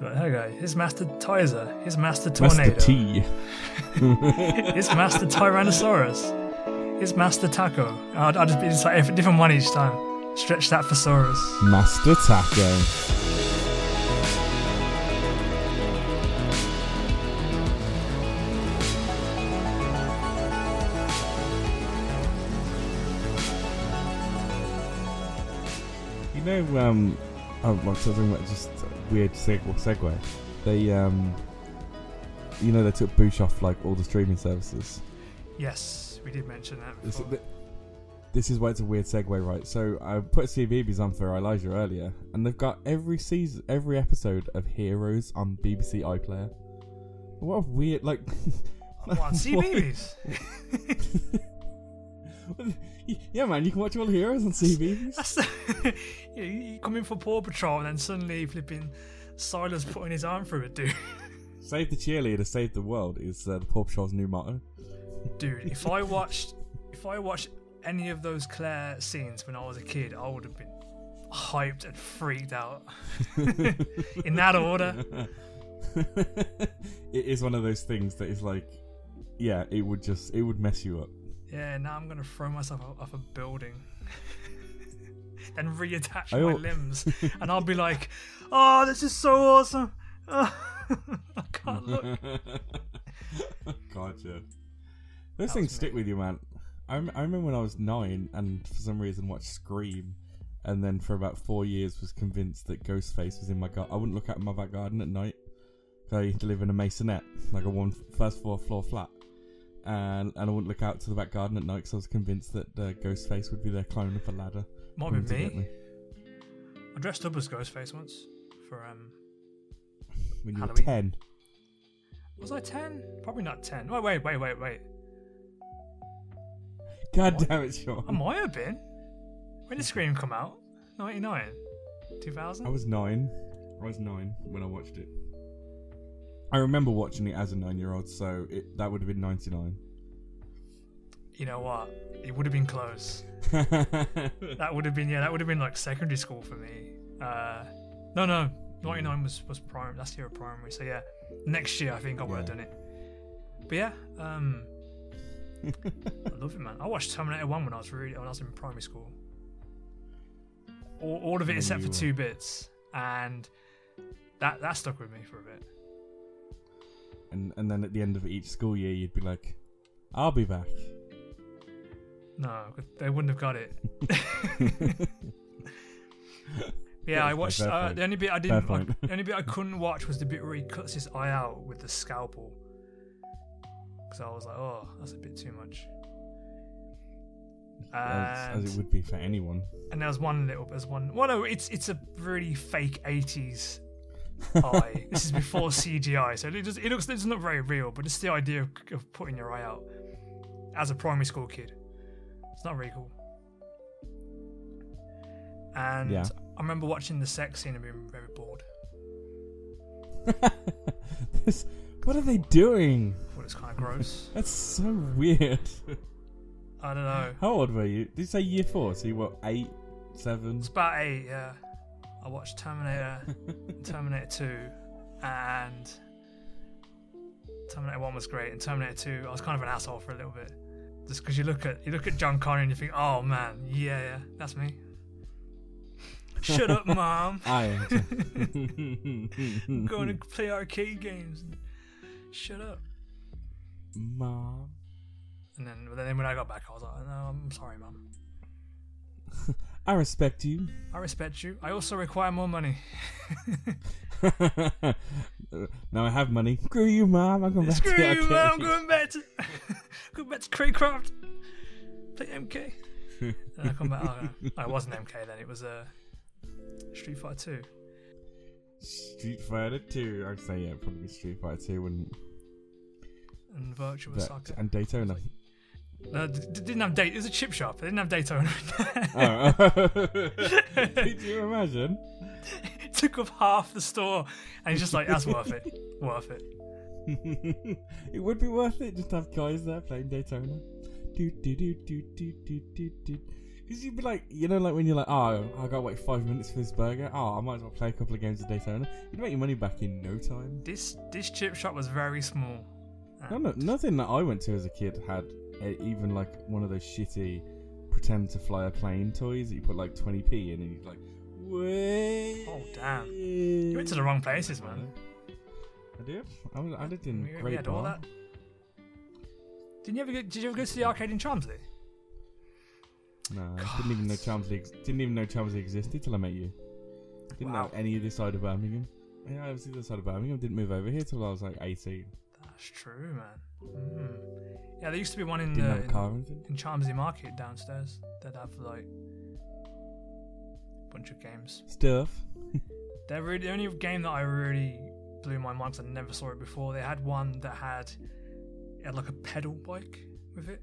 But guy. here's Master Tizer. Here's Master Master Tornado. T. Here's Master Tyrannosaurus. Here's Master Taco. I'd, I'd just be just like a different one each time. Stretch that thesaurus. Master Taco. You know, um, oh, well, so talking about just weird seg- segue. They, um, you know, they took Boosh off like all the streaming services. Yes, we did mention that. This, Before. this is why it's a weird segue, right? So I put CBeebies on for Elijah earlier, and they've got every season, every episode of Heroes on BBC iPlayer. What a weird, like. What, babies? yeah, man, you can watch all the Heroes on CBeebies. That's the, you, you come in for Paw Patrol and then suddenly flipping Sylar putting his arm through it, dude. save the cheerleader, save the world is uh, the Paw Patrol's new motto. Dude, if I watched, if I watched any of those Claire scenes when I was a kid, I would have been hyped and freaked out. in that order. it is one of those things that is like, yeah, it would just, it would mess you up. Yeah, now I'm gonna throw myself off- a building. then reattach I my al- limbs, and I'll be like, "Oh, this is so awesome!" I can't look. gotcha. Those things stick with you, man. I, remember when I was nine and for some reason watched Scream, and then for about four years was convinced that Ghostface was in my garden. I wouldn't look out my back garden at night. I used to live in a masonette, like a one first floor floor flat, and and I wouldn't look out to the back garden at night because I was convinced that uh, Ghostface would be there climbing up a ladder. Might be get me. I dressed up as Ghostface once for um. when you were Halloween. ten. Was I ten? Probably not ten. Wait, wait, wait, wait, wait. God What? damn it, Sean! I might have been. When did Scream come out? Ninety nine. Two I was nine. I was nine when I watched it. I remember watching it as a nine-year-old, so it, that would have been ninety-nine. You know what? It would have been close. That would have been yeah. That would have been like secondary school for me. Uh, no, no. Ninety nine was was primary. Last year of primary. So yeah, next year I think I would have done it. But yeah, um, I love it, man. I watched Terminator One when I was really when I was in primary school. All, all of it except for two bits, and that that stuck with me for a bit. And and then at the end of each school year, you'd be like, "I'll be back." No, they wouldn't have got it. yeah, I watched. Uh, the only bit I didn't. I, the only bit I couldn't watch was the bit where he cuts his eye out with the scalpel. Because I was like, oh, that's a bit too much. as, as it would be for anyone. and there was one little. There's one. Well, no, it's it's a really fake '80s eye. this is before CGI, so it just it looks it's not very real. But just the idea of, of putting your eye out as a primary school kid, it's not very cool. And Yeah. I remember watching the sex scene and being very bored. This- what are they doing? thought it was kind of gross. That's so weird. I don't know. How old were you? Did you say year four? So you were eight, seven? It's about eight, yeah. I watched Terminator, Terminator 2, and Terminator 1 was great, and Terminator 2, I was kind of an asshole for a little bit. Just because you look at you look at John Connor and you think, oh man, yeah, yeah, that's me. Shut up, mom. I am. Going to play arcade games. Shut up. Mom. And then, but then when I got back, I was like, no, I'm sorry, mom. I respect you. I respect you. I also require more money. now I have money. Screw you, mom. I'm going back Screw to you, man. I'm going back to going back to Craycraft. Play MK. I come back. Oh, no. It wasn't MK then. It was uh, Street Fighter 2. Street Fighter 2. I'd say, yeah, probably Street Fighter 2 wouldn't. and Virtua That, Soccer. and Daytona. No, d- d- didn't have date. It was a chip shop. They didn't have Daytona. oh. Could you imagine? it took up half the store, and he's just like, "That's worth it. Worth it." it would be worth it just to have guys there playing Daytona. Do, do, do, do, do, do, do, do. Because you'd be like, you know, like when you're like, oh, I gotta wait five minutes for this burger. Oh, I might as well play a couple of games of Daytona. You'd make your money back in no time. This this chip shop was very small. No, no, nothing that I went to as a kid had even like one of those shitty pretend to fly a plane toys that you put like 20p in and you're like, wait. Oh, damn. You went to the wrong places, man. I did. I, was, I lived in We, we had all that. Didn't you ever go, did you ever go to the arcade in Chelmsley? No, I didn't even know Chelmsley. Ex- didn't even know Chelmsley existed till I met you. Didn't Wow. know any of this side of Birmingham. Yeah, I was the other side of Birmingham. Didn't move over here till I was like 18. That's true, man. Mm. Yeah, there used to be one in Didn't uh, have a car or anything. in Chelmsley Market downstairs. They'd have like a bunch of games. Stuff. They're really, the only game that I really blew my mind because I never saw it before. They had one that had, it had like a pedal bike with it.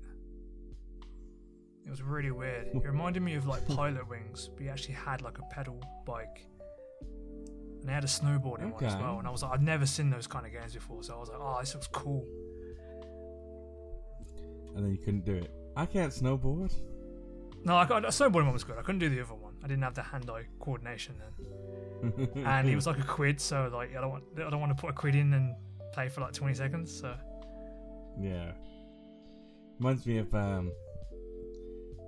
It was really weird. It reminded me of like Pilotwings, but he actually had like a pedal bike. And they had a snowboarding one as Okay. well. And I was like, I'd never seen those kind of games before. So I was like, oh, this looks cool. And then you couldn't do it. I can't snowboard. No, I got, a snowboarding one was good. I couldn't do the other one. I didn't have the hand-eye coordination then. and it was like a quid, so like I don't want I don't want to put a quid in and play for like 20 seconds. So Yeah. Reminds me of um,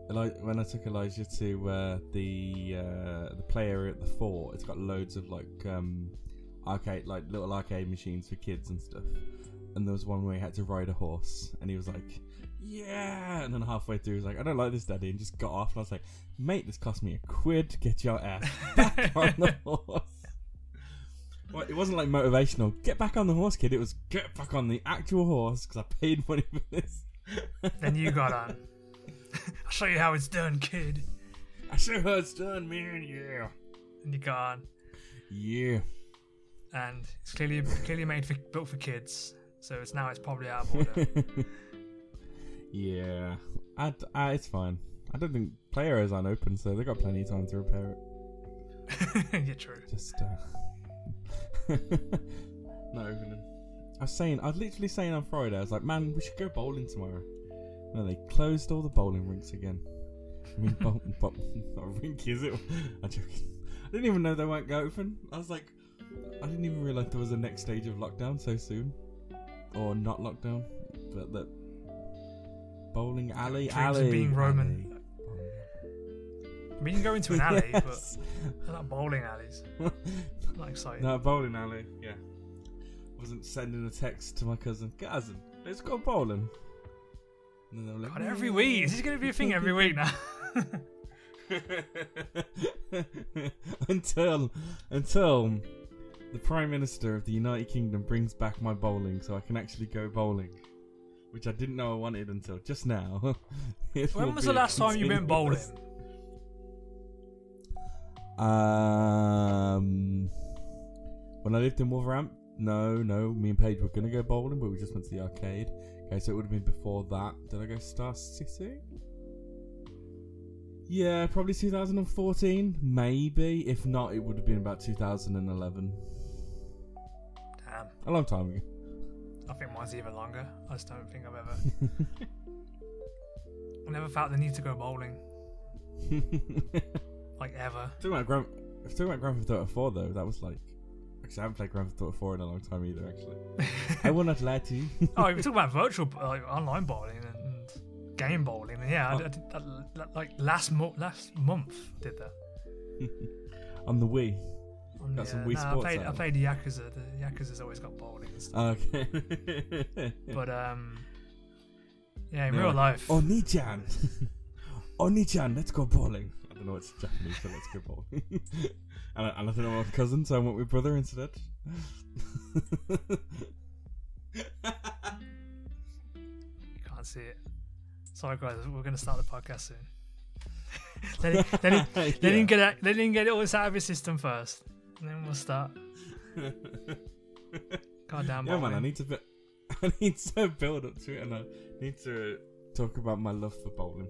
when I took Elijah to uh, the uh, the play area at the fort. It's got loads of like um, arcade, like little arcade machines for kids and stuff. And there was one where he had to ride a horse, and he was like, "Yeah!" And then halfway through, he was like, "I don't like this, Daddy," and just got off. And I was like, "Mate, this cost me a quid to get your ass back on the horse." Well, it wasn't like motivational. Get back on the horse, kid. It was get back on the actual horse because I paid money for this. then you got on. I'll show you how it's done, kid. I sure how it's done, man. Yeah. And you got on, Yeah. and it's clearly clearly made for built for kids. So it's now it's probably out of order. Yeah. I, I, it's fine. I don't think play areas aren't open, so they got plenty of time to repair it. yeah, true. Just uh, not opening. I was saying, I was literally saying on Friday, I was like, man, we should go bowling tomorrow. No, they closed all the bowling rinks again. I mean, bowl, bowl, not a rink, is it? I'm joking. I didn't even know they weren't going open. I was like, I didn't even realise there was a next stage of lockdown so soon, or not lockdown, but that bowling alley, Dreams of alley, being Roman. alley. I mean, you can go into an alley, Yes. but they're not bowling alleys. Not exciting. No, bowling alley. Yeah. I Wasn't sending a text to my cousin. Cousin, let's go bowling. And then like, God, every week. Is this going to be a thing every week now? until until the Prime Minister of the United Kingdom brings back my bowling, so I can actually go bowling, which I didn't know I wanted until just now. When was the last time you went bowling? Um, when I lived in Wolverhampton, no, no, me and Paige were gonna go bowling, but we just went to the arcade. Okay, so it would have been before that. Did I go Star City? Yeah, probably 2014, maybe. If not, it would have been about 2011. Damn. A long time ago. I think mine's even longer. I just don't think I've ever. I never felt the need to go bowling, like ever. talking about Grand, if talking about Grand Theft Auto 4 though, that was like. Actually, I haven't played Grand Theft Auto 4 in a long time either. Actually, I will not lie to you. oh, we talk about virtual, like online bowling and, game bowling. And yeah, Oh. I did that, that, like last mo- last month did that. On the Wii. Got the, some uh, Wii nah, Sports I played, I played Yakuza. The Yakuza's always got bowling and stuff. Okay. But um, yeah, in No, real life, Oni-chan. Oni-chan, let's go bowling. I don't know what's Japanese, but let's go bowling. and, I, and I don't know my cousin, so I went with brother instead. you can't see it. Sorry, guys, we're gonna start the podcast soon. let him, let him, let Yeah. him get it, let him get it all out of his system first, and then we'll start. Goddamn, yeah, man, I need to bu- I need to build up to it, and I need to talk about my love for bowling.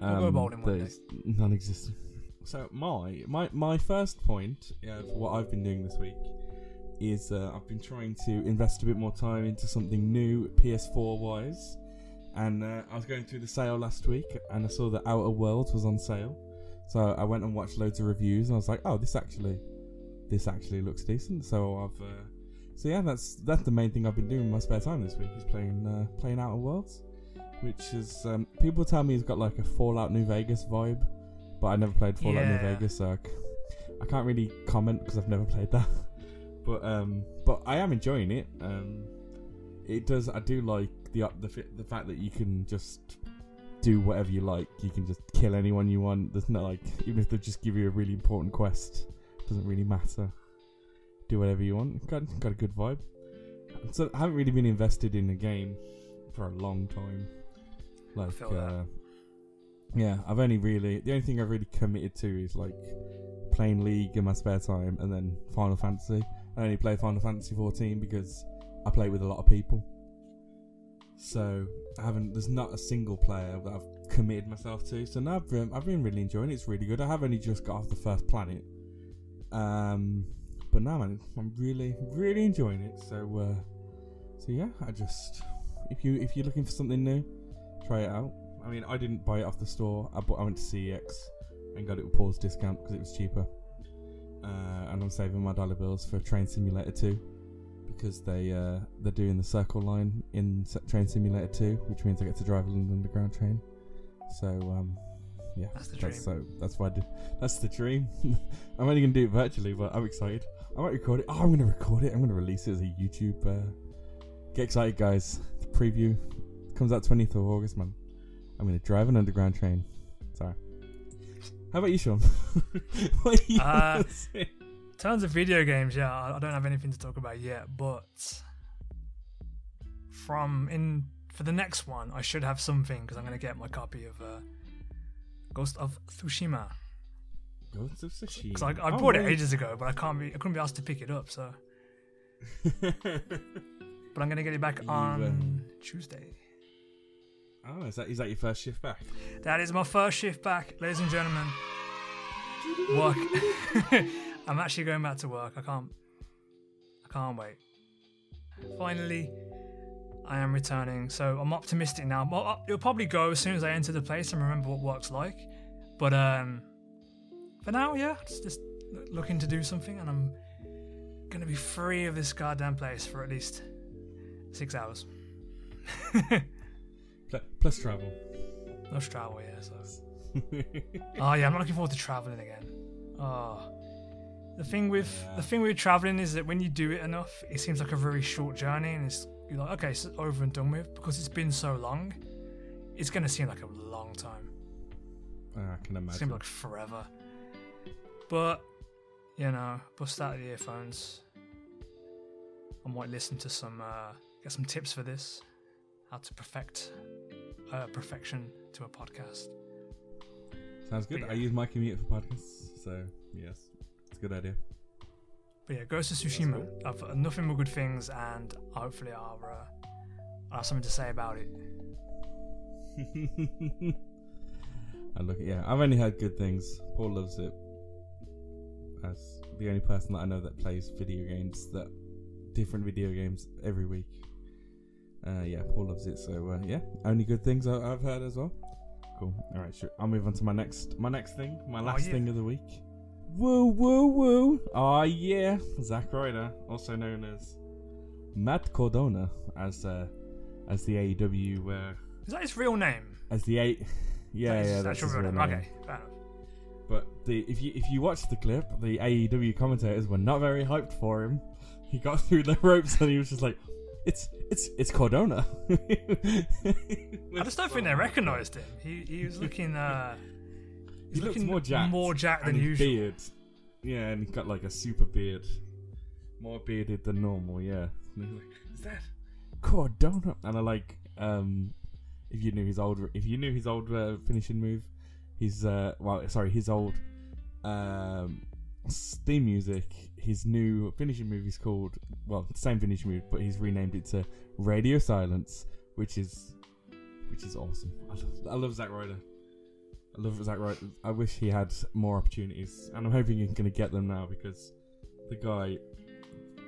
Um, We'll go bowling one is Non-existent. So my my my first point what I've been doing this week is uh, I've been trying to invest a bit more time into something new PS4 wise, And uh, I was going through the sale last week, and I saw that Outer Worlds was on sale. So I went and watched loads of reviews, and I was like, "Oh, this actually, this actually looks decent." So I've, uh, so yeah, that's that's the main thing I've been doing in my spare time this week is playing uh, playing Outer Worlds, which is um, people tell me it's got like a Fallout New Vegas vibe, but I never played Fallout New Vegas, so I, c- I can't really comment because I've never played that. but um, but I am enjoying it. Um, it does. I do like the the the fact that you can just do whatever you like. You can just kill anyone you want. There's no like, even if they just give you a really important quest, doesn't really matter. Do whatever you want. Got got a good vibe. So I haven't really been invested in a game for a long time. Like, uh, yeah, I've only really the only thing I've really committed to is like playing League in my spare time, and then Final Fantasy. I only play Final Fantasy 14 because I play with a lot of people. So I haven't. There's not a single player that I've committed myself to. So now I've been, I've been really enjoying it. It's really good. I have only just got off the first planet. Um, but now man, I'm really, really enjoying it. So, uh, so yeah, I just if you if you're looking for something new, try it out. I mean, I didn't buy it off the store. I bought, I went to CEX and got it with Paul's discount because it was cheaper. Uh, and I'm saving my dollar bills for Train Simulator 2 because they uh, they're doing the Circle Line in Train Simulator 2, which means I get to drive an Underground train. So um, yeah, That's the dream. so that's why I did. That's the dream. I'm only gonna do it virtually, but I'm excited. I might record it. Oh, I'm gonna record it. I'm gonna release it as a YouTube. Uh, get excited, guys! The preview comes out 20th of August, man. I'm gonna drive an underground train. Sorry. How about you, Sean? what are you Uh, gonna say? In terms of video games, yeah, I don't have anything to talk about yet, but from in for the next one, I should have something because I'm going to get my copy of uh, Ghost of Tsushima. Ghost of Tsushima. Because I, I Oh, bought it ages ago, but I can't be, I couldn't be asked to pick it up. So, but I'm going to get it back You, on Tuesday. oh, is that is that your first shift back? That is my first shift back, ladies and gentlemen. Work. I'm actually going back to work. I can't. I can't wait. Finally, I am returning. So I'm optimistic now. Well, uh, it'll probably go as soon as I enter the place and remember what work's like. But um, for now, yeah, just, just looking to do something, and I'm gonna be free of this goddamn place for at least six hours. Pl- Plus travel. No travel, yeah. So. Oh yeah, I'm not looking forward to traveling again. Oh, the thing with Yeah. the thing with traveling is that when you do it enough, it seems like a very short journey, and it's you're like, okay, it's over and done with because it's been so long. It's gonna seem like a long time. I can imagine. be like forever. But you know, bust out the earphones. I might listen to some, uh, get some tips for this, how to perfect uh, perfection to a podcast. Sounds good. But I use my commute for podcasts, so yes, a good idea. But yeah, Ghost of Tsushima. I've heard nothing but good things, and hopefully I'll, uh, I'll have something to say about it. I look, yeah, I've only heard good things. Paul loves it. As the only person that I know that plays video games, that different video games every week. Uh, yeah, Paul loves it. So uh, yeah, only good things I- I've heard as well. Cool. All right, sure. I'll move on to my next, my next thing, my Oh, last yeah. thing of the week. Woo, woo, woo! Oh yeah, Zack Ryder, also known as Matt Cardona, as uh, as the AEW, uh, Is that his real name? as the eight. Yeah, That yeah, that's his real real name. name. Okay, fair enough. But the if you if you watch the clip, the AEW commentators were not very hyped for him. He got through the ropes and he was just like, "It's it's it's Cardona." I just don't think they recognised him. He he was looking. Uh, He he's looks looking more jacked. more jacked than usual. beard, yeah, and he's got like a super beard, more bearded than normal. Yeah, And he's like, is that Cardona? And I like um, if you knew his old if you knew his old uh, finishing move, his uh, well, sorry, his old um theme music. His new finishing move is called well, same finishing move, but he's renamed it to Radio Silence, which is which is awesome. I love, I love Zack Ryder. I love Zack Ryder. I wish he had more opportunities, and I'm hoping he's going to get them now because the guy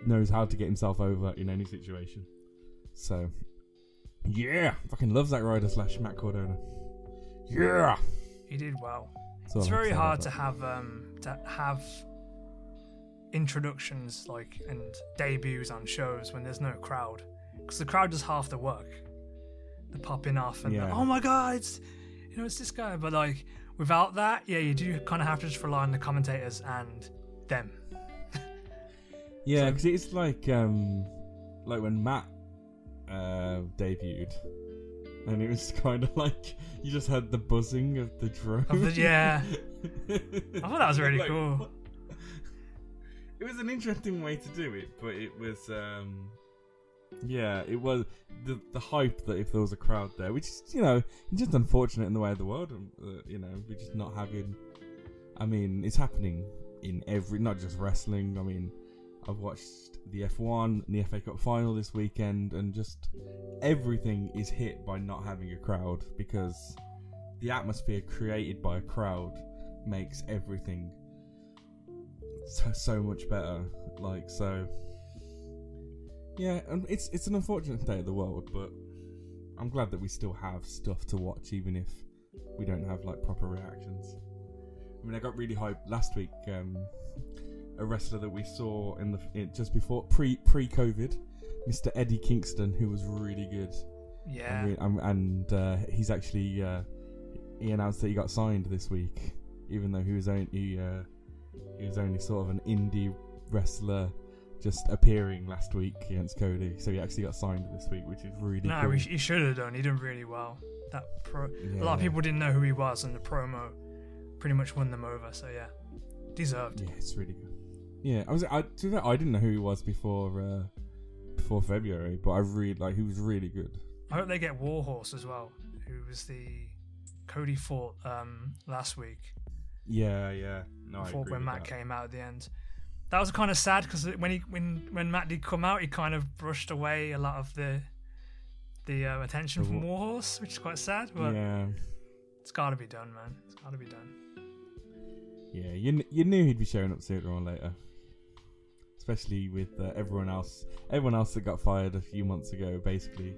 knows how to get himself over in any situation. So, Yeah, fucking love Zack Ryder slash Matt Cardona. Yeah, He did well. That's It's very hard to have um to have introductions like and debuts on shows when there's no crowd because the crowd does half the work. They're popping off and Yeah. oh my god, it's you know it's this guy. But like without that, yeah, you do kind of have to just rely on the commentators and them. Yeah, So- because it's like um, like when Matt uh debuted, and it was kind of like you just had the buzzing of the drone. Of the- yeah. I thought that was really Like, cool. what? It was an interesting way to do it, but it was um, yeah, it was the the hype that if there was a crowd there, which is you know just unfortunate in the way of the world, um, uh, you know, we're just not having. I mean, it's happening in every, not just wrestling. I mean, I've watched the F1 and the FA Cup final this weekend, and just everything is hit by not having a crowd because the atmosphere created by a crowd makes everything so, so much better. Like so, yeah, and it's it's an unfortunate state of the world, but I'm glad that we still have stuff to watch, even if we don't have like proper reactions. I mean, I got really hyped last week. Um, a wrestler that we saw in the in, just before pre pre COVID, Mr. Eddie Kingston, who was really good. Yeah, I'm re- and uh, he's actually uh, he announced that he got signed this week, even though he was only he, uh, he was only sort of an indie wrestler just appearing last week against Cody. So he actually got signed this week, which is really no, cool. he, he should have done. He did really well. That pro- a lot of people didn't know who he was, and the promo pretty much won them over. So yeah, deserved. Yeah, it's really good. Yeah, I was. I, to fair, I didn't know who he was before uh, before February, but I really like he was really good. I hope they get Warhorse as well, who was the Cody fought um, last week. Yeah, yeah. No, I before agree when Matt that. came out at the end. That was kind of sad because when he when when Matt did come out, he kind of brushed away a lot of the the uh, attention The from Warhorse, which is quite sad. But Yeah, it's got to be done, man. It's got to be done. yeah. You you knew he'd be showing up sooner or later, especially with uh, everyone else. Everyone else that got fired a few months ago, basically,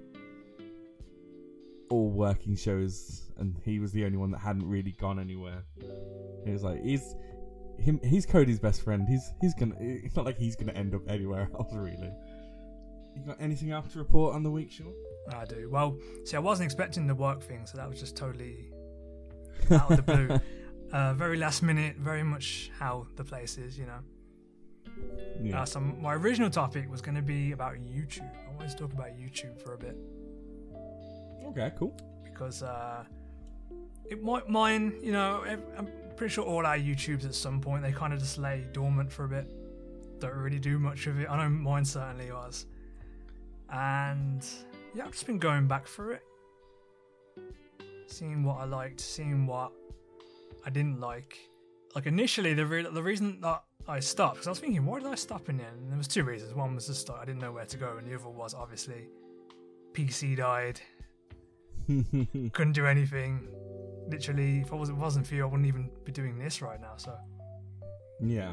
all working shows, and he was the only one that hadn't really gone anywhere. He was like, he's him. He's Cody's best friend. He's he's gonna. It's not like he's gonna end up anywhere else, really. You got anything else to report on the week, Sean? I do. Well, see, I wasn't expecting the work thing, so that was just totally out of the blue. Uh, very last minute, very much how the place is, you know. Yeah. Uh, so my original topic was going to be about YouTube. I wanted to talk about YouTube for a bit. okay, cool. because uh, it might mine. You know, I'm pretty sure all our YouTubes at some point they kind of just lay dormant for a bit. Don't really do much of it. I know mine certainly was, and yeah, I've just been going back through it, seeing what I liked, seeing what I didn't like. Like initially, the re- the reason that I stopped because I was thinking, why did I stop in the end? And there was two reasons. One was just I didn't know where to go, and the other was obviously PC died couldn't do anything. Literally, if it wasn't, wasn't for you, I wouldn't even be doing this right now. So, yeah.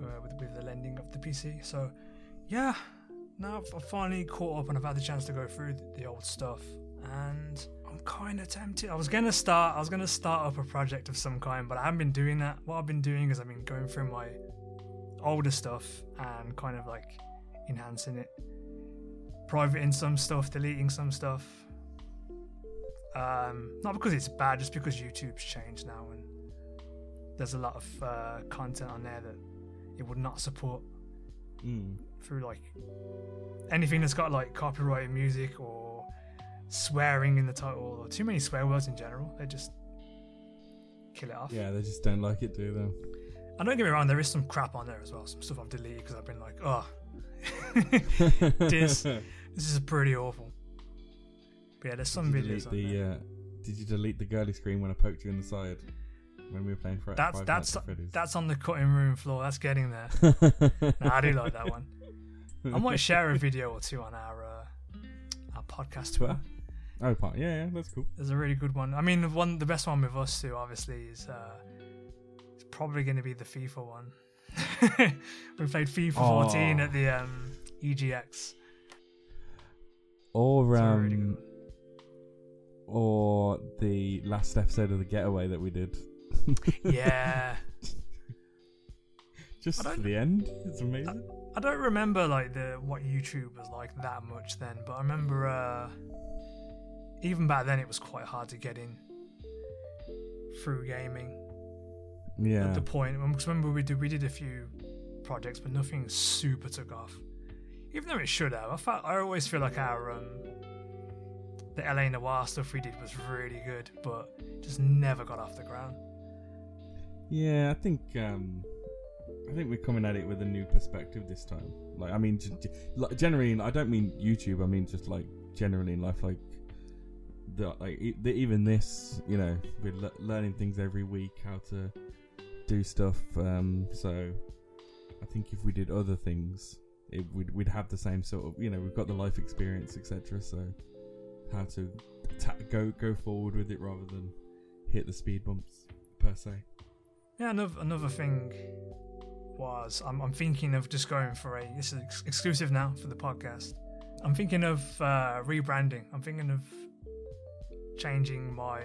uh, with, with the lending of the PC. So, yeah, now I've, I've finally caught up and I've had the chance to go through the, the old stuff. And I'm kind of tempted. I was gonna start. I was gonna start up a project of some kind, but I haven't been doing that. What I've been doing is I've been going through my older stuff and kind of like enhancing it, privating some stuff, deleting some stuff. Um, not because it's bad, just because YouTube's changed now and there's a lot of uh, content on there that it would not support Mm. through like anything that's got like copyrighted music or swearing in the title or too many swear words in general. They just kill it off. Yeah, they just don't like it, do they? And don't get me wrong, there is some crap on there as well. Some stuff I've deleted because I've been like, oh. This- this is pretty awful. But yeah, there's some did you videos the, uh, Did you delete the girly screen when I poked you in the side when we were playing for That's that's Nights at Freddy's? that's on the cutting room floor. That's getting there. Nah, I do like that one. I might share a video or two on our uh, our podcast Twitter. oh, part. Yeah, yeah, that's cool. There's a really good one. I mean, the one, the best one with us two, obviously, is uh, it's probably going to be the FIFA one. we played FIFA 14 Oh. at the um, EGX. Or um, really. Or the last episode of the Getaway that we did. Yeah. Just I for the end. It's amazing. I don't remember like the what YouTube was like that much then, but I remember uh, even back then it was quite hard to get in through gaming. yeah. At the point, because remember we did we did a few projects, but nothing super took off. Even though it should have, I felt I always feel like our um, the L.A. Noire stuff we did was really good, but just never got off the ground. Yeah, I think um, I think we're coming at it with a new perspective this time. Like, I mean, generally, I don't mean YouTube. I mean just like generally in life, like the like even this, you know, we're le- learning things every week how to do stuff. Um, so I think if we did other things, it would we'd have the same sort of, you know, we've got the life experience, etc. So how to ta- go go forward with it rather than hit the speed bumps per se. Yeah, another another thing was I'm I'm thinking of just going for a this is ex- exclusive now for the podcast. I'm thinking of uh, rebranding. I'm thinking of changing my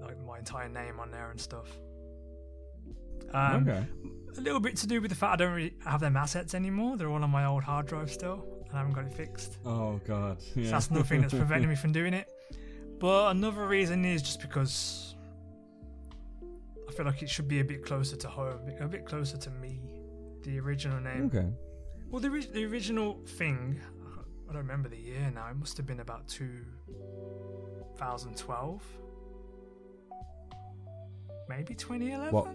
like my entire name on there and stuff. Um, okay. A little bit to do with the fact I don't really have them assets anymore. They're all on my old hard drive still, I haven't got it fixed. Oh god. So Yeah. that's nothing that's preventing me from doing it. But another reason is just because I feel like it should be a bit closer to home, a bit closer to me, the original name. Okay. Well, the, the original thing, I don't remember the year now, it must have been about 2012. Maybe 2011? What?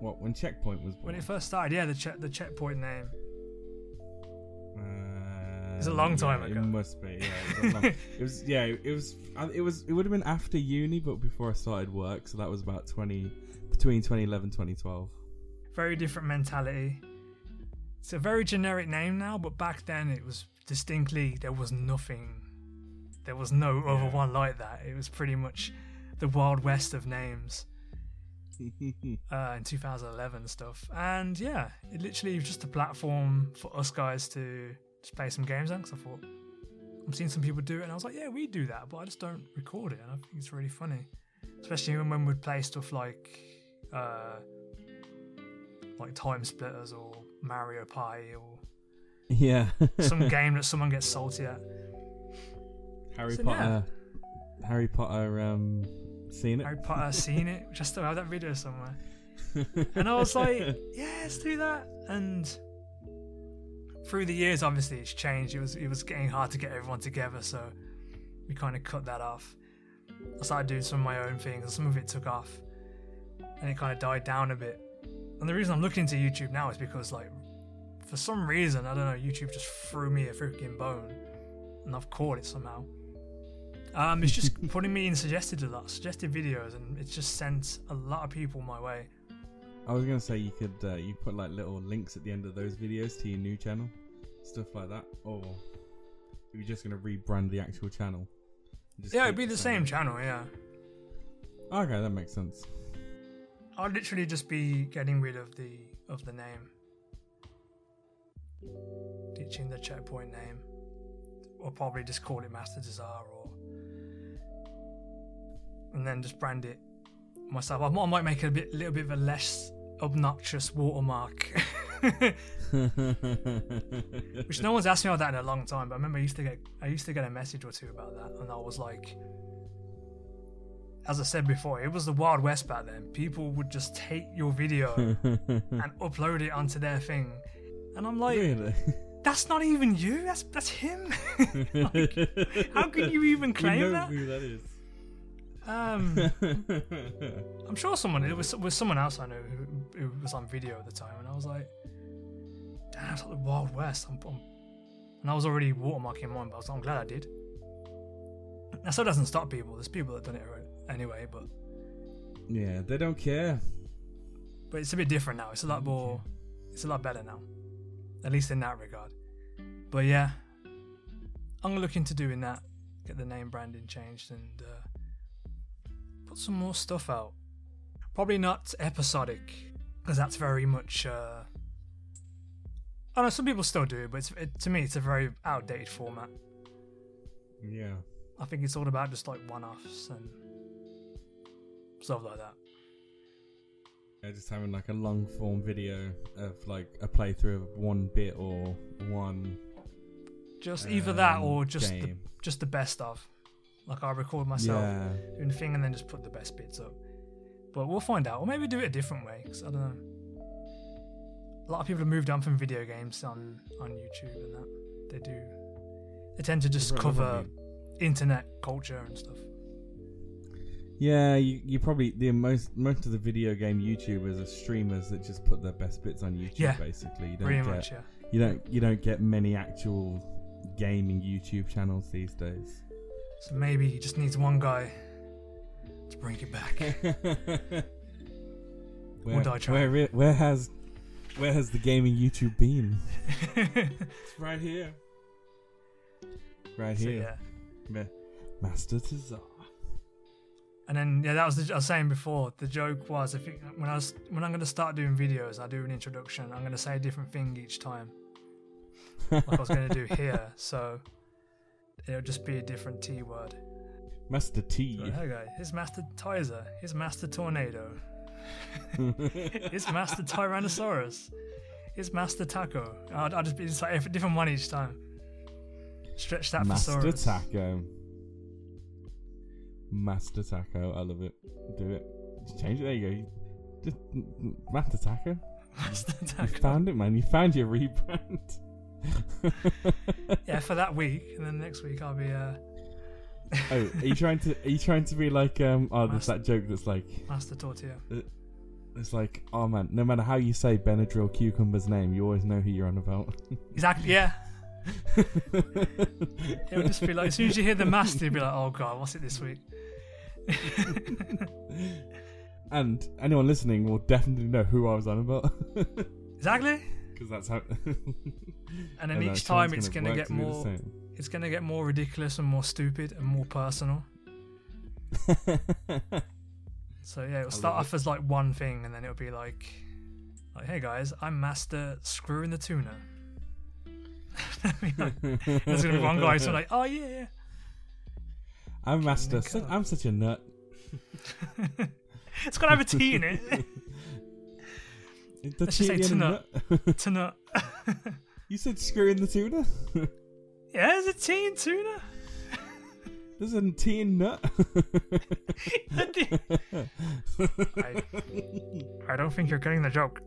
What when checkpoint was When it first started, yeah, the, check the checkpoint name. It's a long time yeah, ago. It must be. Yeah. It was, it was yeah. It was. It was. It would have been after uni, but before I started work. So that was about twenty between 2011 2012. very different mentality. It's a very generic name now, but back then it was distinctly there was nothing. There was no other one like that. It was pretty much the wild west of names uh, in 2011 stuff. And yeah, it literally was just a platform for us guys to just play some games on. Because I thought I'm seeing some people do it, and I was like, yeah, we do that, but I just don't record it. And I think it's really funny, especially when when we'd play stuff like. Uh, like TimeSplitters or Mario Party or yeah. some game that someone gets salty at. Harry So, yeah. Potter. Harry Potter. Um, seen it. Harry Potter seen it, which I still have that video somewhere. And I was like, yeah, let's do that. And through the years, obviously, it's changed. It was it was getting hard to get everyone together, so we kind of cut that off. I started doing some of my own things, and some of it took off, and it kind of died down a bit. And the reason I'm looking into YouTube now is because, like, for some reason, I don't know, YouTube just threw me a freaking bone, and I've caught it somehow. Um, it's just putting me in suggested a lot, suggested videos, and it's just sent a lot of people my way. I was gonna say you could uh, you put like little links at the end of those videos to your new channel, stuff like that, or you're just gonna rebrand the actual channel. Yeah, it'd be the same channel, yeah. Okay, that makes sense. I'd literally just be getting rid of the of the name, ditching the checkpoint name, or probably just call it Master Desire, or and then just brand it myself. I might, make it a bit, little bit of a less obnoxious watermark, which no one's asked me about that in a long time. But I remember I used to get I used to get a message or two about that, and I was like. As I said before, it was the Wild West back then. People would just take your video and upload it onto their thing. And I'm like, really? that's not even you. That's that's him. Like, how could you even claim know that? who that is. Um, I'm sure someone it was was someone else I know who, who was on video at the time, and I was like, damn, it's like the Wild West. I'm, I'm- and I was already watermarking mine, but I was like, I'm glad I did. That still doesn't stop people. There's people that done it anyway, but yeah, they don't care. but it's a bit different now. It's a lot more. It's a lot better now, at least in that regard. But yeah, I'm gonna look into doing that. Get the name branding changed and uh, put some more stuff out. Probably not episodic because that's very much. Uh, I know some people still do but it's, it, to me, it's a very outdated format. Yeah. I think it's all about just like one-offs and stuff like that. Yeah, just having like a long form video of like a playthrough of one bit or one. Just either that or just the, just the best of. Like I record myself Yeah. doing the thing and then just put the best bits up. But we'll find out, or maybe do it a different way. 'cause I don't know. A lot of people have moved on from video games on on YouTube and that. They do. They tend to just Probably- cover probably- internet culture and stuff. Yeah, you, you probably the most most of the video game YouTubers are streamers that just put their best bits on YouTube. Yeah, basically, you don't Pretty get much, yeah. you don't you don't get many actual gaming YouTube channels these days. So maybe he just needs one guy to bring it back. where, die trying. where, i- where has where has the gaming YouTube been? It's right here. Right So, here. yeah. Ma- Master Tazar. And then yeah, that was the, I was saying before. The joke was if it, when I was when I'm going to start doing videos, I do an introduction. I'm going to say a different thing each time, like I was going to do here. So it'll just be a different T word. Master T. Hey guys, here's Master Tizer. Here's Master Tornado. Here's Master Tyrannosaurus. Here's Master Taco. I'll, I'll just be like a different one each time. Stretch that Master thesaurus. Taco. Master Taco. I love it. Do it. Just change it. There you go. Just mm, mm, Master Taco. You found it, man. You found your rebrand. Yeah, for that week, and then next week I'll be uh, oh, are you trying to? Are you trying to be like? Um. Oh, there's Master- that joke that's like. Master Tortilla. It's like, oh man, no matter how you say Benadryl Cucumber's name, you always know who you're on about. Exactly. Yeah. it would just be like as soon as you hear the master, you'd be like, oh god, what's it this week? and anyone listening will definitely know who I was on about. exactly. Because that's how. And then And each time it's gonna work get to more. It's gonna get more ridiculous and more stupid and more personal. So yeah, it'll start off as like one thing, and then it'll be like, like, hey guys, I'm Master Screwing the Tuna. There's gonna be one guy who's like, oh yeah, yeah. I'm master. Su- I'm such a nut. It's gotta have a T in it. The Let's just say a tuna. tuna. You said screwing the tuna. Yeah, there's a T in tuna. There's a tea in nut. I, I don't think you're getting the joke.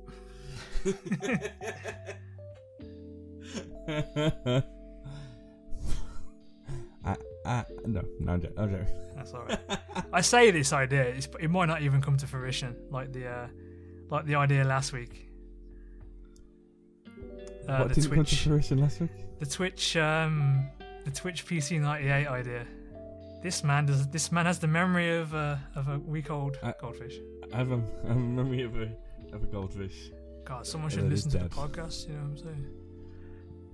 I, I, no, no, I'm joking. That's alright. I say this idea, it's, it might not even come to fruition, like the uh, like the idea last week. Uh, what the didn't come to Twitch, fruition last week? the Twitch, um, the Twitch PC ninety eight idea. This man does. This man has the memory of a of a week old Uh, goldfish. I have a, I have a memory of a of a goldfish. God, someone should listen to the podcast. You know what I'm saying?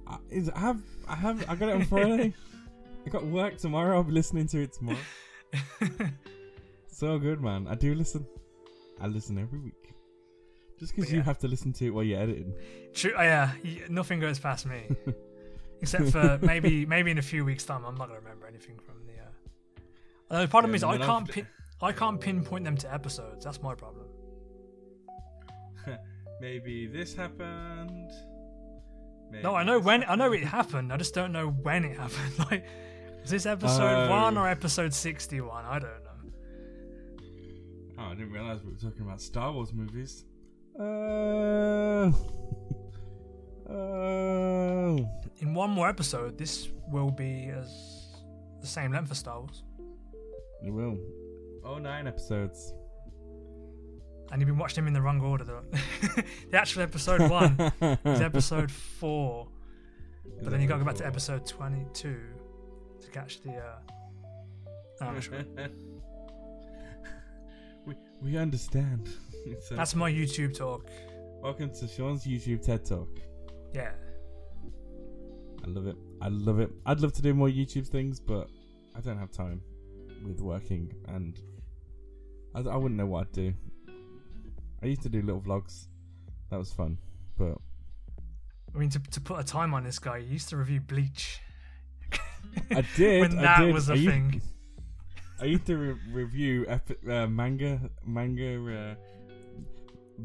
I, is, I have I have I got it on Friday. I got work tomorrow. I'll be listening to it tomorrow. So good, man. I do listen. I listen every week. Just because But you have to listen to it while you're editing. True. Oh, yeah, nothing goes past me, except for maybe maybe in a few weeks' time. I'm not gonna remember anything from the. Uh... Uh, the problem Yeah, is I can't pin, I can't pinpoint them to episodes. That's my problem. Maybe this happened. No, I know when I know it happened. I just don't know when it happened. Like, was this episode Oh. one or episode sixty-one? I don't know. Oh, I didn't realize we were talking about Star Wars movies. Uh. Oh. In one more episode, this will be as the same length as Star Wars, It will. Oh, nine episodes. and you've been watching them in the wrong order. Though. the actual episode one is episode four. But then you got to go back to episode 22 to catch the. Uh... oh, I'm not sure. we, we understand. A- That's my YouTube talk. welcome to Sean's YouTube TED Talk. Yeah. I love it. I love it. I'd love to do more YouTube things, but I don't have time with working, and I, I wouldn't know what I'd do. I used to do little vlogs. That was fun, but I mean, to, to put a time on this guy, he used to review Bleach. I did. when I that did. was a I used- thing. I used to re- review epi- uh, manga, manga.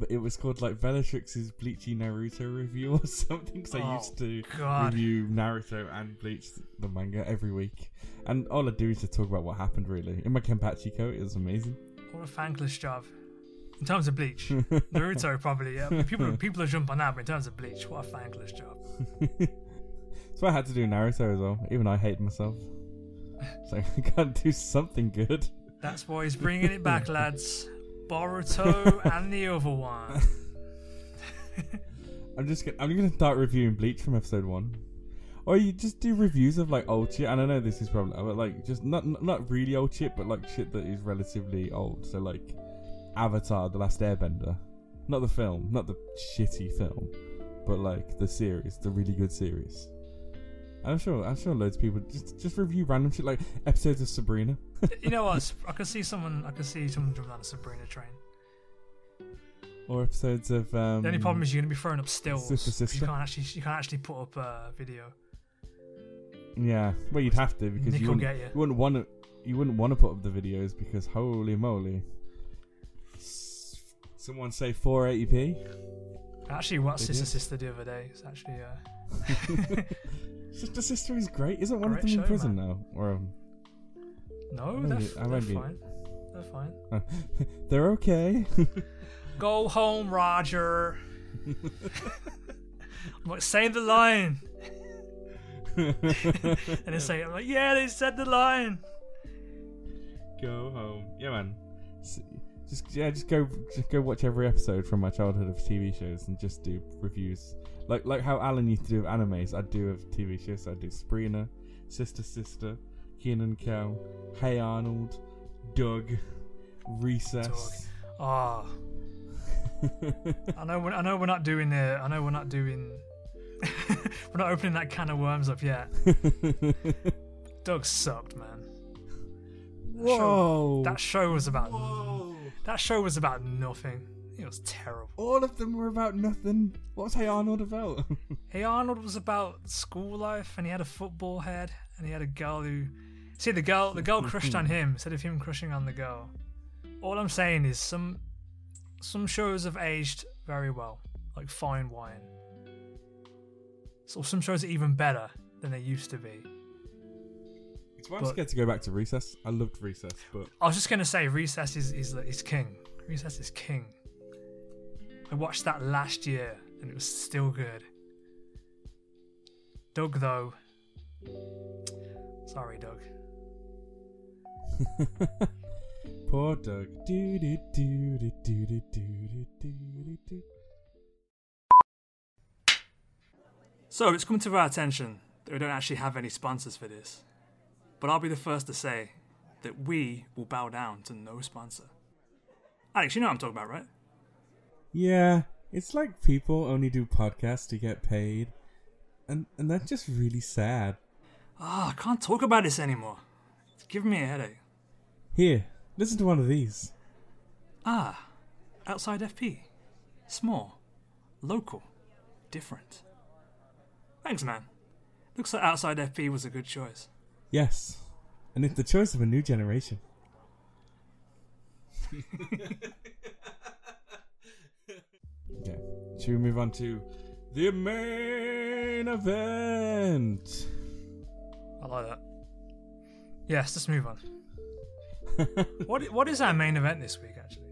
It was called like Bellatrix's Bleachy Naruto review or something. So I Oh, used to God. review Naruto and Bleach the manga every week, and all I do is just talk about what happened. Really, in my Kenpachi coat, it was amazing. What a thankless job. In terms of Bleach, Naruto probably. Yeah, people people are jumping on that, but in terms of Bleach, what a thankless job. so I had to do Naruto as well. Even I hate myself. So I gotta do something good. That's why he's bringing it back, lads. Boruto and the other one. I'm just gonna, I'm gonna start reviewing Bleach from episode one, or you just do reviews of like old shit. And I know this is probably but like just not not- really old shit, but like shit that is relatively old. So like Avatar: The Last Airbender, not the film, not the shitty film, but like the series, the really good series. And I'm sure I'm sure loads of people just just review random shit like episodes of Sabrina. You know what? I could see someone. I could see someone jumping on a Sabrina train. Or episodes of um, The only problem is you're gonna be throwing up stills. Sister, 'cause You can't actually. You can't actually put up a video. yeah, well you'd have to because Nick you wouldn't, you. you wouldn't want to you wouldn't want to put up the videos because holy moly someone say 480p. actually watched They Sister. Sister the other day. It's actually uh, sister sister is great isn't one of Great them in show, prison now or um, no, they're, I they're fine. They're fine. they're okay Go home, Roger. I'm like, say the line. And they say, I'm like, yeah, they said the line. go home yeah man just yeah just go just go watch every episode from my childhood of tv shows and just do reviews like like how alan used to do of animes i'd do of tv shows i'd do Sabrina, sister sister kenan kel hey arnold doug recess Ah, I know. We're, I know we're not doing the. I know we're not doing. we're not opening that can of worms up yet. Doug sucked, man. whoa That show was about. whoa That show was about nothing. It was terrible. all of them were about nothing what's hey arnold about Hey Arnold was about school life, and he had a football head, and he had a girl who. See the girl. The girl crushed on mm-hmm. him instead of him crushing on the girl. All I'm saying is some. Some shows have aged very well, like fine wine. So some shows are even better than they used to be. it's why i'm But- scared to go back to recess i loved recess but I was just gonna say Recess is is is king. Recess is king. I watched that last year and it was still good. Doug though. Sorry, Doug. Poor Doug. Do, do, do, do, do, do, do, do, do, do. So it's come to our attention that we don't actually have any sponsors for this. But I'll be the first to say that we will bow down to no sponsor. Alex, you know what I'm talking about, right? Yeah, it's like people only do podcasts to get paid, and and that's just really sad. Ah, I can't talk about this anymore. It's giving me a headache. Here, listen to one of these. Ah, outside FP. Small, local, different. Thanks, man. Looks like outside FP was a good choice. Yes, and it's the choice of a new generation. okay, should we move on to the main event? I like that. Yes, let's move on. What what is our main event this week, actually?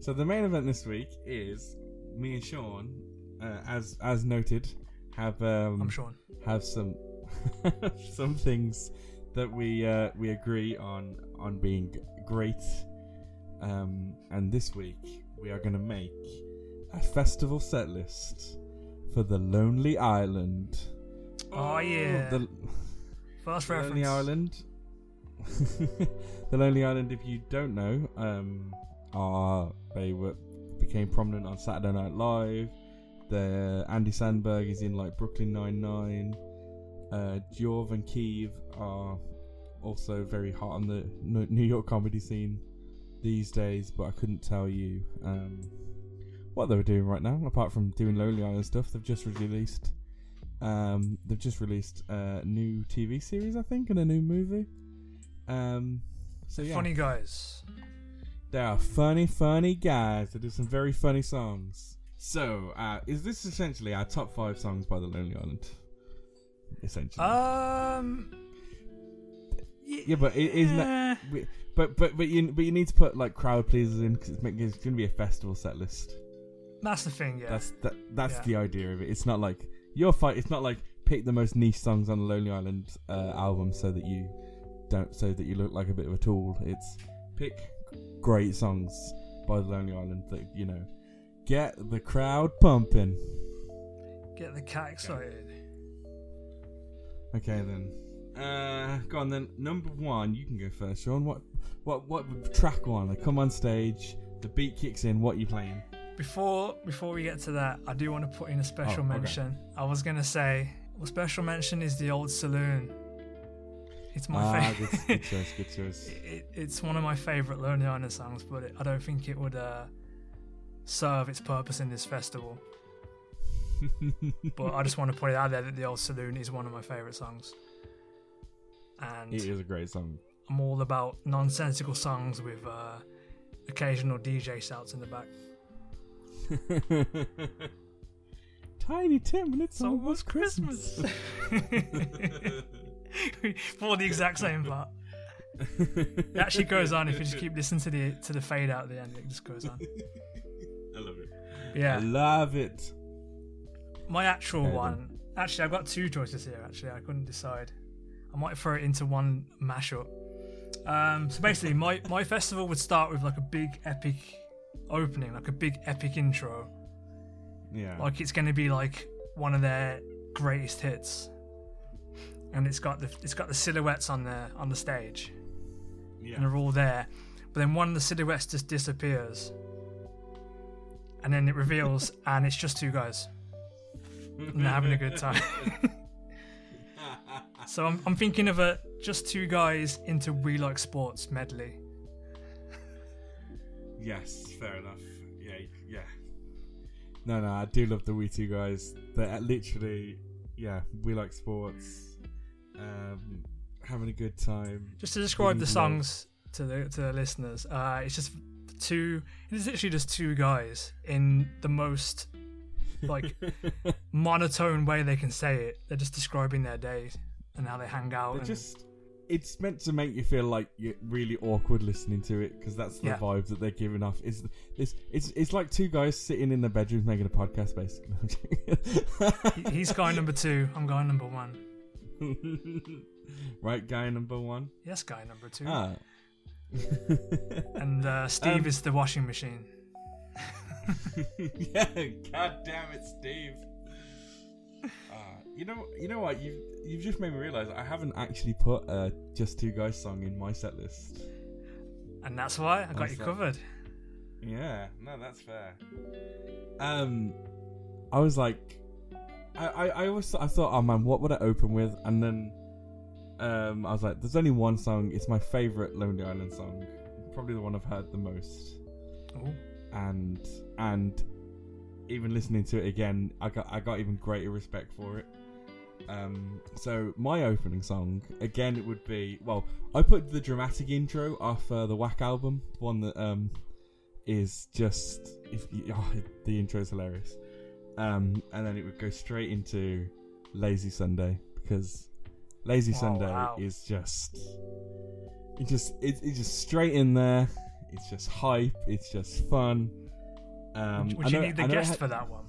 So the main event this week is me and Sean, uh, as as noted, have um, I'm Sean. have some some things that we uh, we agree on on being great. Um, and this week we are going to make a festival set list for the Lonely Island. Oh, yeah. the First Lonely reference. Island. the Lonely Island, if you don't know, um, are they were became prominent on Saturday Night Live. The Andy Samberg is in like Brooklyn Nine Nine. Uh, Jorv and Keeve are also very hot on the New York comedy scene these days, but I couldn't tell you um, what they were doing right now, apart from doing Lonely Island stuff. They've just released Um, they've just released a new TV series, I think, and a new movie. Um, so yeah, Funny guys. they are funny, funny guys. They do some very funny songs. So, uh, is this essentially our top five songs by the Lonely Island? Essentially, Um. y- yeah, but it isn't. That, but but but you but you need to put like crowd pleasers in because it's, it's going to be a festival set list. That's the thing, yeah. That's that. That's Yeah. the idea of it. It's not like your fight. It's not like pick the most niche songs on the Lonely Island uh, album so that you don't so that you look like a bit of a tool. It's pick great songs by the Lonely Island that you know get the crowd pumping. Get the cat excited. Okay then. Uh, go on then. Number one, you can go first, Sean. What, what, what track one? They come on stage, the beat kicks in. What are you playing? Before before we get to that, I do want to put in a special Oh, okay. mention. I was gonna say, well, special mention is the old saloon. It's my ah, favorite. good, good choice. Good choice. it, it's one of my favorite Lonely Island songs, but it, I don't think it would uh, serve its purpose in this festival. But I just want to put it out there that the old saloon is one of my favorite songs, and it is a great song. I'm all about nonsensical songs with uh, occasional DJ shouts in the back. Tiny Tim, and it's It's almost Christmas. For the exact same part. It actually goes on if you just keep listening to the to the fade out at the end. It just goes on. I love it. Yeah, I love it. my actual one. Actually, I've got two choices here. Actually, I couldn't decide. I might throw it into one mashup. Um, so basically, my my festival would start with like a big epic opening, like a big epic intro. Yeah. like it's going to be like one of their greatest hits and it's got the it's got the silhouettes on the on the stage. And they're all there. But then one of the silhouettes just disappears. And then it reveals and it's just two guys. And they're having a good time. So I'm, I'm thinking of a just two guys into we like sports medley. Yes, fair enough. Yeah, yeah. No, no, I do love the We Two guys. They're literally, yeah, we like sports, um, having a good time. just to describe the songs to the to the listeners uh it's just two it's literally just two guys in the most like monotone way they can say it. They're just describing their day and how they hang out. They're and just. It's meant to make you feel like you're really awkward listening to it because that's the Yeah. vibe that they're giving off. It's it's it's it's like two guys sitting in their bedrooms making a podcast, basically. he- he's guy number two. I'm guy number one. right, guy number one. Yes, guy number two. Ah. And uh, Steve Um, is the washing machine. yeah, god damn it, Steve. Uh, you know, you know what? You've you've just made me realize I haven't actually put a just two guys song in my set list. And that's why I got What's you that? covered. Yeah, no, that's fair. Um, I was like, I, I, I always I thought, oh man, what would I open with? And then, um, I was like, there's only one song. It's my favorite Lonely Island song, probably the one I've heard the most. Ooh. and and even listening to it again, I got I got even greater respect for it. Um, so my opening song again, it would be well, I put the dramatic intro off uh, the Whack album, one that um is just if oh, the intro is hilarious. Um, and then it would go straight into Lazy Sunday because Lazy Oh, Sunday wow. is just it just it, it's just straight in there. It's just hype. It's just fun. Um, Would I you need the know guest had- for that one?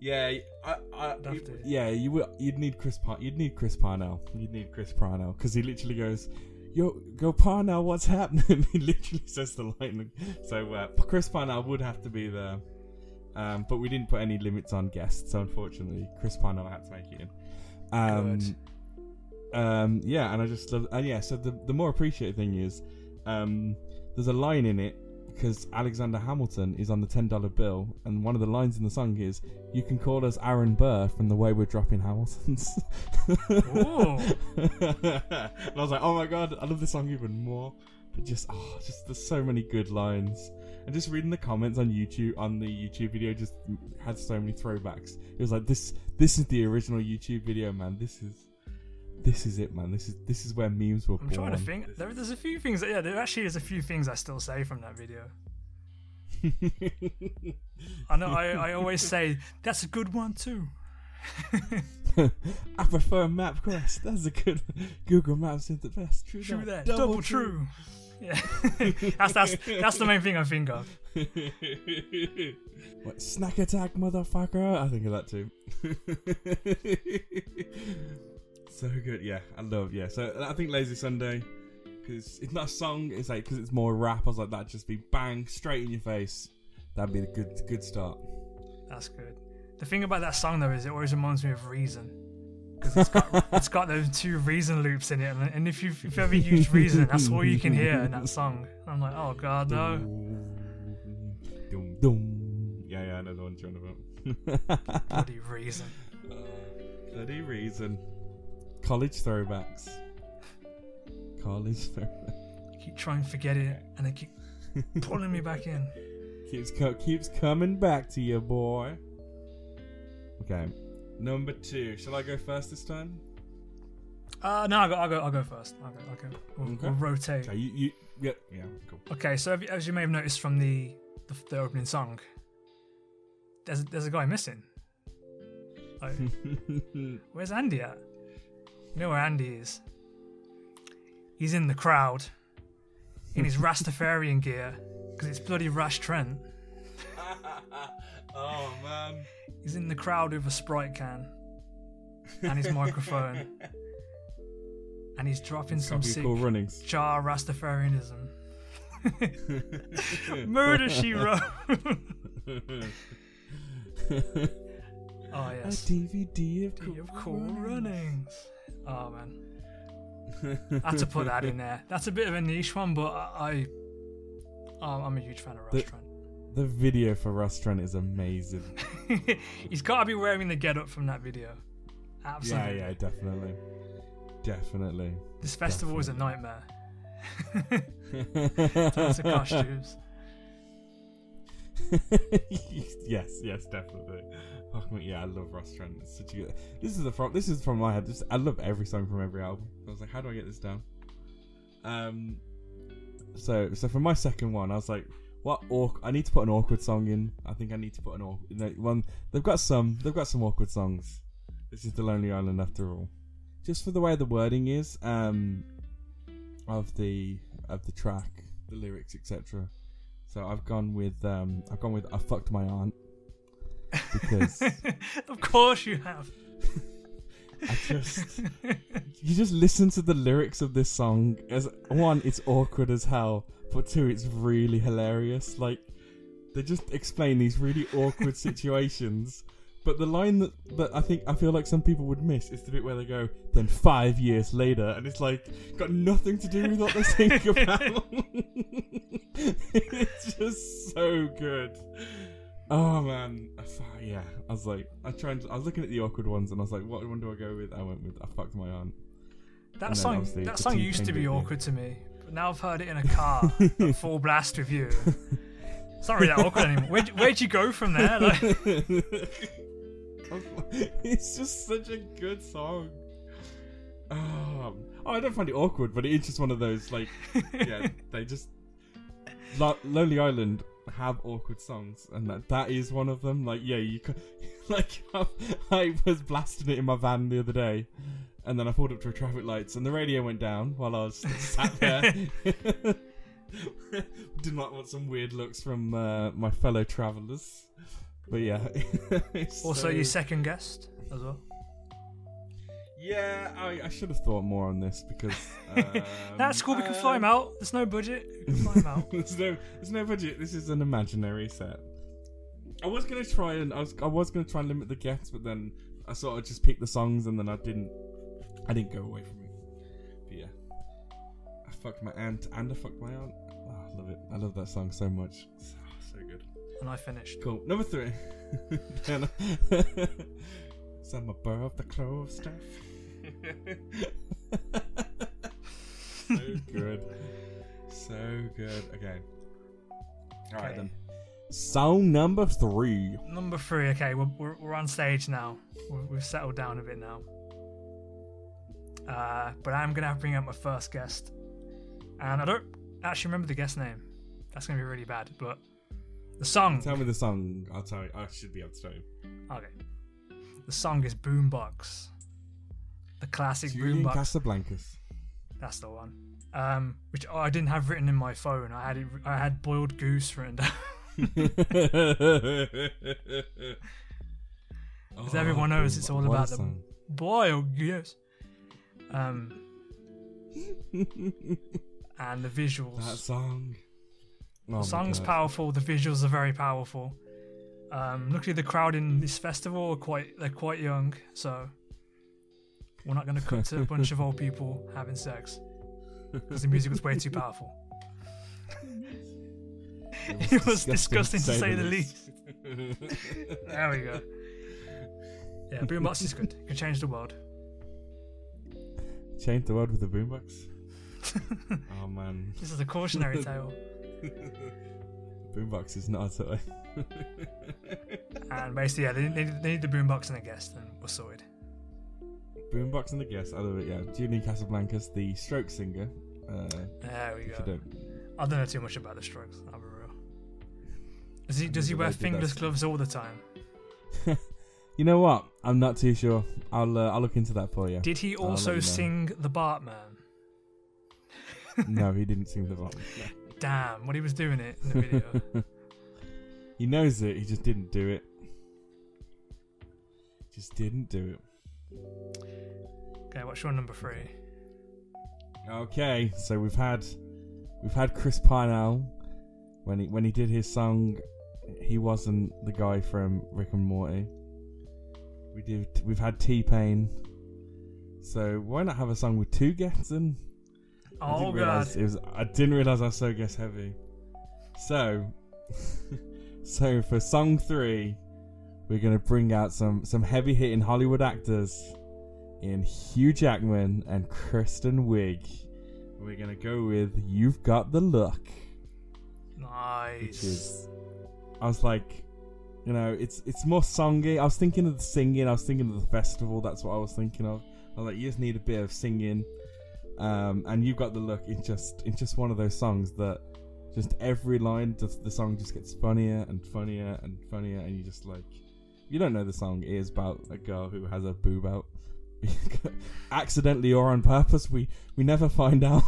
Yeah, I, I, I'd have you- to. yeah, you would. You'd need Chris. Par- you'd need Chris Parnell. You'd need Chris Parnell because he literally goes, "Yo, go Parnell, what's happening?" he literally says the line. So uh, Chris Parnell would have to be there, um, but we didn't put any limits on guests, so unfortunately, Chris Parnell had to make it in. Um, um, yeah, and I just love. And yeah, so the the more appreciated thing is, um, there's a line in it because Alexander Hamilton is on the ten dollar bill, and one of the lines in the song is, "You can call us Aaron Burr from the way we're dropping Hamiltons." And I was like, "Oh my god, I love this song even more." but just oh, just there's so many good lines. And just reading the comments on YouTube on the YouTube video just had so many throwbacks. It was like this this is the original YouTube video, man. This is this is it, man. This is this is where memes were born. I'm born. trying to think. There, there's a few things. That, yeah, there actually is a few things I still say from that video. I know. I, I always say that's a good one too. I prefer MapQuest. That's a good Google Maps is the best. True, True that. Double, true. Yeah, that's that's that's the main thing I think of. what, snack attack, motherfucker! I think of that too. so good, yeah. I love, yeah. So I think Lazy Sunday because it's not a song. It's like because it's more rap. I was like that just be bang straight in your face. That'd be a good good start. That's good. The thing about that song though is it always reminds me of Reason. Because it's got, it's got those two Reason loops in it, and, and if you've, if you've ever used Reason, that's all you can hear in that song. I'm like, oh god, no. Dum, dum. Yeah, yeah, I know the one you're on about. Bloody Reason. Bloody reason. College throwbacks. College throwbacks. I keep trying to forget it, and they keep pulling me back in. Keeps co- keeps coming back to you, boy. Okay, number two. Shall I go first this time? Uh, no, I'll go. I'll go. I'll go first. I'll go. I'll go. We'll, Okay. we'll rotate. Okay, you, you yeah, yeah, cool. Okay, so as you may have noticed from the the, the opening song, there's there's a guy missing. Like, where's Andy at? You know where Andy is? He's in the crowd, in his Rastafarian gear, because it's bloody Ras Trent. oh man. He's in the crowd with a Sprite can and his microphone, and he's dropping some sick cool runnings. jar Rastafarianism. Murder she wrote. oh A yes. DVD of cool, of cool runnings. Oh man, I had to put that in there. That's a bit of a niche one, but I, I I'm a huge fan of Rush The- The video for Ras Trent is amazing. He's got to be wearing the get up from that video. Absolutely. yeah, yeah, definitely. Definitely. This festival is a nightmare. Tons of costumes. yes, yes, definitely. Fuck me, yeah, I love Ras Trent. It's such a good. This is the from. This is from my head. This, I love every song from every album. I was like, how do I get this down? Um. So, so for my second one, I was like, what? Awk- I need to put an awkward song in. I think I need to put an awkward one. They've got some. They've got some awkward songs. This is the Lonely Island after all. Just for the way the wording is, um, of the of the track, the lyrics, etc. So I've gone with um, I've gone with I fucked my aunt because of course you have. I just you just listen to the lyrics of this song as one it's awkward as hell, but two it's really hilarious. Like they just explain these really awkward situations. But the line that, that I think I feel like some people would miss is the bit where they go, then five years later, and it's like got nothing to do with what they're saying about. it's just so good. Oh man, thought- yeah. I was like, I tried. I was looking at the awkward ones, and I was like, what one do I go with? I went with I fucked my aunt. That And song, that song used to be awkward to me, now I've heard it in a car, full blast with you. It's not really that awkward anymore. Where'd, where'd you go from there? Like, it's just such a good song. Um, oh, I don't find it awkward, but it is just one of those like, yeah, they just Lo- Lonely Island have awkward songs, and that that is one of them. Like, yeah, you could, like I was blasting it in my van the other day, and then I pulled up to a traffic lights, and the radio went down while I was sat there. Didn't want some weird looks from uh, my fellow travellers, but yeah. it's also, so- you second guessed as well. yeah, I, I should have thought more on this because um, That's cool. We can fly him out. There's no budget. We can fly him out. there's no there's no budget. This is an imaginary set. I was gonna try and I was I was gonna try and limit the guests, but then I sort of just picked the songs and then I didn't I didn't go away from it. But yeah, I fucked my aunt and I fucked my aunt. Oh, I love it. I love that song so much. So, ah, so good. And I finished. Cool. Number three. Some above the clove stuff. so good. so good. Okay. All right Okay. then. Song number three. Number three. Okay, we're, we're, we're on stage now. We've, we've settled down a bit now. Uh, but I'm gonna have to bring up my first guest, and I don't actually remember the guest name. That's gonna be really bad. But the song. Tell me the song. I'll tell you. I should be able to tell you. Okay. The song is Boombox. The classic Julian Boombox. Casablancas. That's the one. Um, which oh, I didn't have written in my phone. I had it. I had boiled goose written down. Because everyone knows it's all about the- boiled goose. Um, and the visuals. that song. Oh the song's powerful. The visuals are very powerful. Um, luckily, the crowd in this festival are quite they're quite young, so we're not going to cut to a bunch of old people having sex because the music was way too powerful. It was disgusting to say the least. There we go. Yeah, Boombox is good. It can change the world. Change the world with the boombox. oh man, This is a cautionary tale. boombox is not a toy. And basically, yeah, they, they, they need the boombox and a guest, and we're sorted. boombox and the guest. I love it. Yeah, Julian Casablancas, the stroke singer. Uh, There we go. don't, I don't know too much about the strokes. I'll be real. Does he does he wear fingerless gloves all the time? you know what? I'm not too sure. I'll uh, I'll look into that for you. Did he also you know. sing the Bartman? no, he didn't sing the song. Damn, what he was doing it in the video. he knows it. He just didn't do it. Just didn't do it. okay, what's your number three? Okay, so we've had we've had Chris Parnell when he when he did his song. He wasn't the guy from Rick and Morty. We did. We've had T Pain. So why not have a song with two guests in? I Oh didn't god. realize it was. I didn't realize I was so guest heavy. So, so for song three, we're gonna bring out some some heavy hitting Hollywood actors in Hugh Jackman and Kristen Wiig. We're gonna go with "You've Got the Look," Nice. is. I was like, you know, it's it's more songy. I was thinking of the singing. I was thinking of the festival. That's what I was thinking of. I was like, you just need a bit of singing, um, and you've got the look. It's just it's just one of those songs that just every line, the song just gets funnier and funnier and funnier, and you just like, you don't know the song it is about a girl who has a boob out, accidentally or on purpose. We we never find out,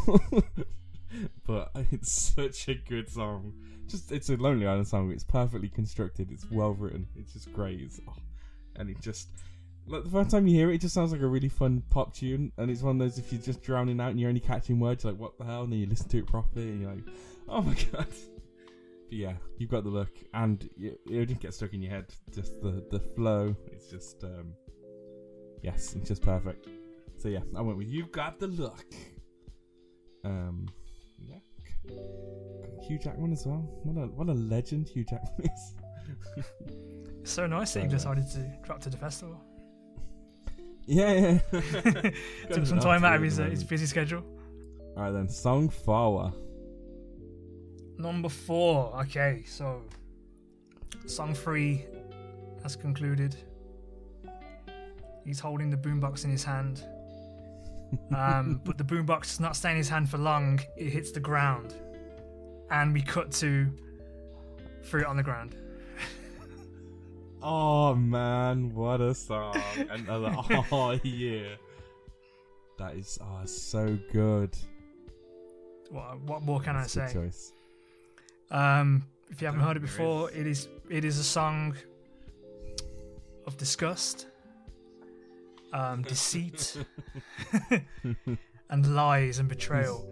but it's such a good song. Just it's a Lonely Island song. It's perfectly constructed. It's well written. It's just great. It's, oh, and it just like the first time you hear it, it just sounds like a really fun pop tune. And it's one of those if you're just drowning out and you're only catching words, like what the hell, and then you listen to it properly, and you're like, oh my god. But yeah, you've got the look, and it, it'll just get stuck in your head. Just the the flow. It's just um, yes, it's just perfect. So yeah, I went with you've got the look. Um. Hugh Jackman as well. What a what a legend Hugh Jackman is. It's so nice that you decided to drop to the festival. yeah, yeah. Took some time out of his, uh, his busy schedule. All right then, song Fawa. Number four. Okay, so song three has concluded. He's holding the boombox in his hand. Um, but the boombox does not stay in his hand for long. It hits the ground. And we cut to Fruit on the ground. Oh man, what a song! Another oh yeah, that is oh so good. What, what more can That's a I good say? Choice. Um, if you haven't heard it before, is. it is it is a song of disgust, um, deceit, and lies and betrayal.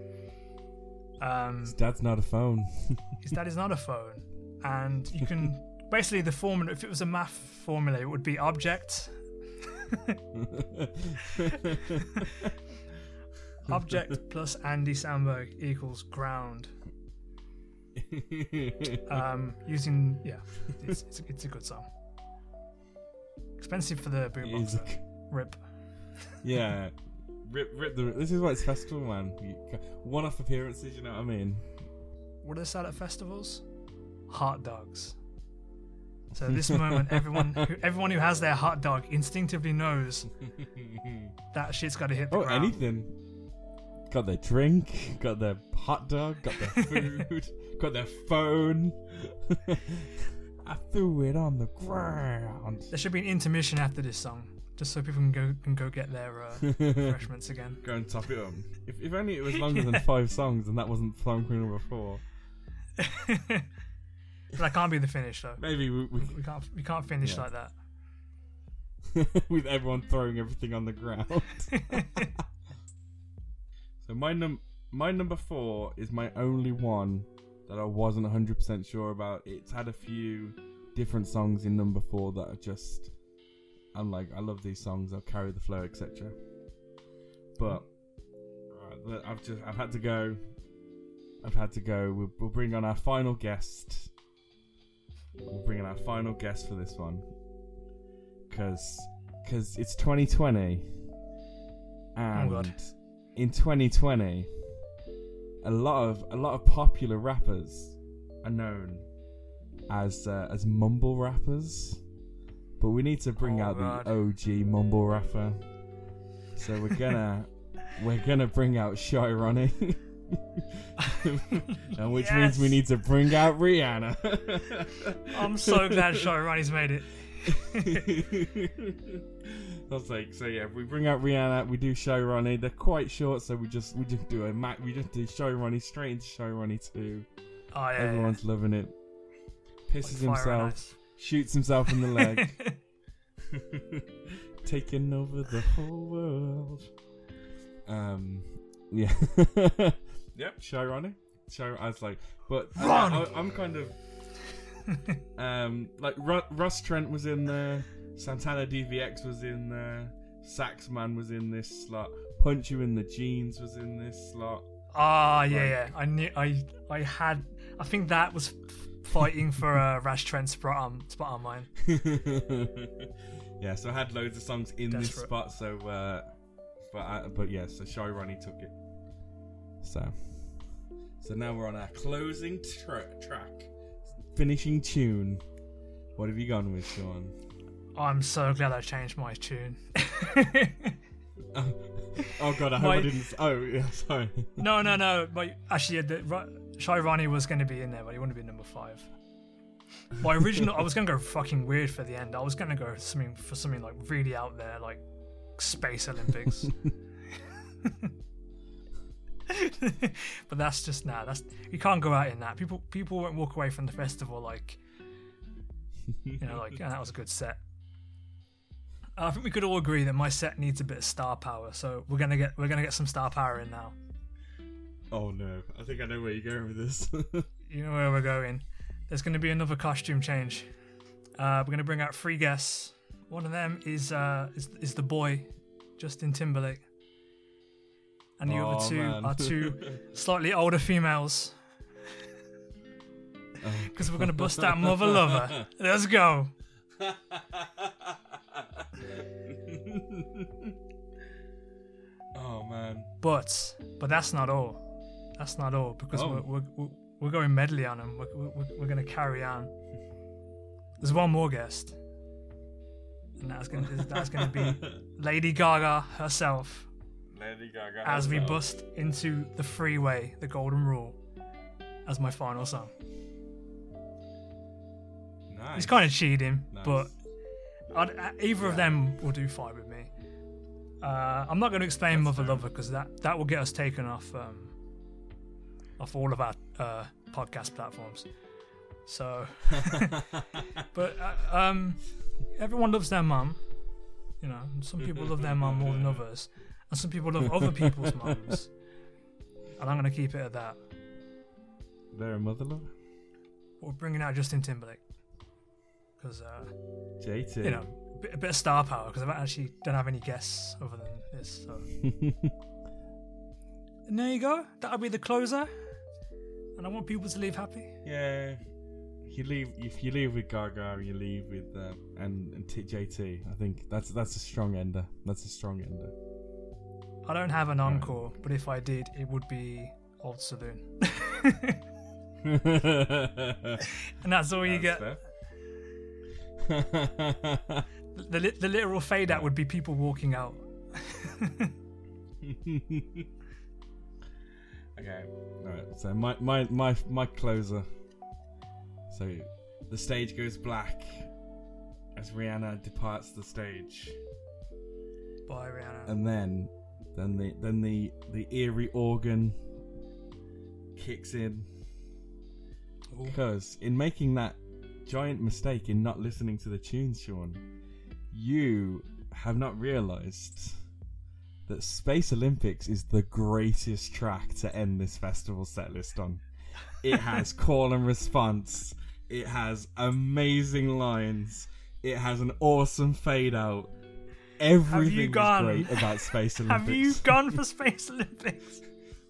Um, His dad's not a phone. his dad is not a phone, and you can basically the formula. If it was a math formula, it would be object object plus Andy Samberg equals ground. Um, using yeah, it's, it's, a, it's a good song. Expensive for the It boombox. Is a- though. Rip. yeah, rip, rip the. This is why it's festival, man. One-off appearances, you know what I mean? what do they sell at festivals? Hot dogs. So this moment, everyone who, everyone who has their hot dog instinctively knows that shit's got to hit the oh, ground. anything. Got their drink, got their hot dog, got their food, got their phone. I threw it on the ground. There should be an intermission after this song, just so people can go can go get their uh, refreshments again. Go and top it up. If, if only it was longer than five songs and that wasn't song queen number four. But that can't be the finish though. Maybe we, we We can't we can't finish Yeah. like that. with everyone throwing everything on the ground. so my num my number four is my only one that I wasn't hundred percent sure about. It's had a few different songs in number four that are just I'm like I love these songs. I'll carry the flow, etc. But uh, I've just I've had to go. I've had to go. We'll, we'll bring on our final guest. We'll bring in our final guest for this one because because it's 2020 and God. in 2020 a lot of a lot of popular rappers are known as uh, as mumble rappers but we need to bring Oh, out God. the OG mumble rapper so we're gonna we're gonna bring out Shy Ronnie and which means we need to bring out Rihanna I'm so glad Shy Ronnie's made it. I was like, so yeah, we bring out Rihanna, we do Shy Ronnie. They're quite short, so we just we just do a Mac, we just do Shy Ronnie straight into Shy Ronnie two. Oh yeah, Everyone's loving it. Pisses Like himself, shoots himself in the leg, taking over the whole world. Um, yeah, yep, Shy Ronnie. Show. I was like, but I, I, I'm kind of um like Ru- Ras Trent was in there, Santana DVX was in there, Saxman was in this slot, Punch You in the Jeans was in this slot. Ah, yeah, Like- yeah. I knew. I I had. I think that was fighting for uh, Ras Trent's spot on spot on mine. yeah, so I had loads of songs in this spot. So, uh, but I, but yeah, so Shy Ronnie took it. So, so now we're on our closing tra- track, finishing tune. What have you gone with, Sean? I'm so glad I changed my tune. oh God, I hope I didn't. Oh yeah, sorry. no, no, no. But actually, the, Ro- Shy Ronnie was going to be in there, but he wouldn't be number five. My original, I was going to go fucking weird for the end. I was going to go something for something like really out there, like Space Olympics. but that's just nah. That's you can't go out in that. People people won't walk away from the festival like you know like and that was a good set. I think we could all agree that my set needs a bit of star power, so we're gonna get we're gonna get some star power in now. Oh no, I think I know where you're going with this. You know where we're going. There's gonna be another costume change. Uh, we're gonna bring out three guests. One of them is uh, is is the boy, Justin Timberlake, and the Oh, other two man. are two slightly older females. Because we're gonna bust out Mother Lover. Let's go. oh man. But but that's not all. That's not all because Oh. we're, we're we're we're going medley on them. We're, we're, we're gonna carry on. There's one more guest, and that's gonna that's gonna be Lady Gaga herself. Lady Gaga. As we bust into the freeway, the Golden Rule, as my final song. Nice. It's kind of cheating, Nice. but I'd, uh, either of them will do fine with me. Uh, I'm not going to explain That's Mother fair. Lover because that, that will get us taken off um, off all of our uh, podcast platforms. So, but uh, um, everyone loves their mum. You know, some people love their mum more than others, and some people love other people's mums. And I'm going to keep it at that. They're a mother lover. We're bringing out Justin Timberlake because. Uh, JT. you know, a bit, a bit of star power because I actually don't have any guests other than this. So. and there you go. That'll be the closer. And I want people to leave happy. yeah. You leave if you leave with Gaga, you leave with uh, and and T- JT. I think that's that's a strong ender. That's a strong ender. I don't have an encore, but if I did, it would be Old Saloon. and that's all you get. The the literal fade out would be people walking out. okay. Alright, so my, my my my closer. So the stage goes black as Rihanna departs the stage. Bye, Rihanna. And then then the then the the eerie organ kicks in. Ooh. Because in making that giant mistake in not listening to the tune, Sean, you have not realized that Space Olympics is the greatest track to end this festival set list on. It has call and response. It has amazing lines. It has an awesome fade out. Everything is great about Space Olympics. Have you gone for Space Olympics?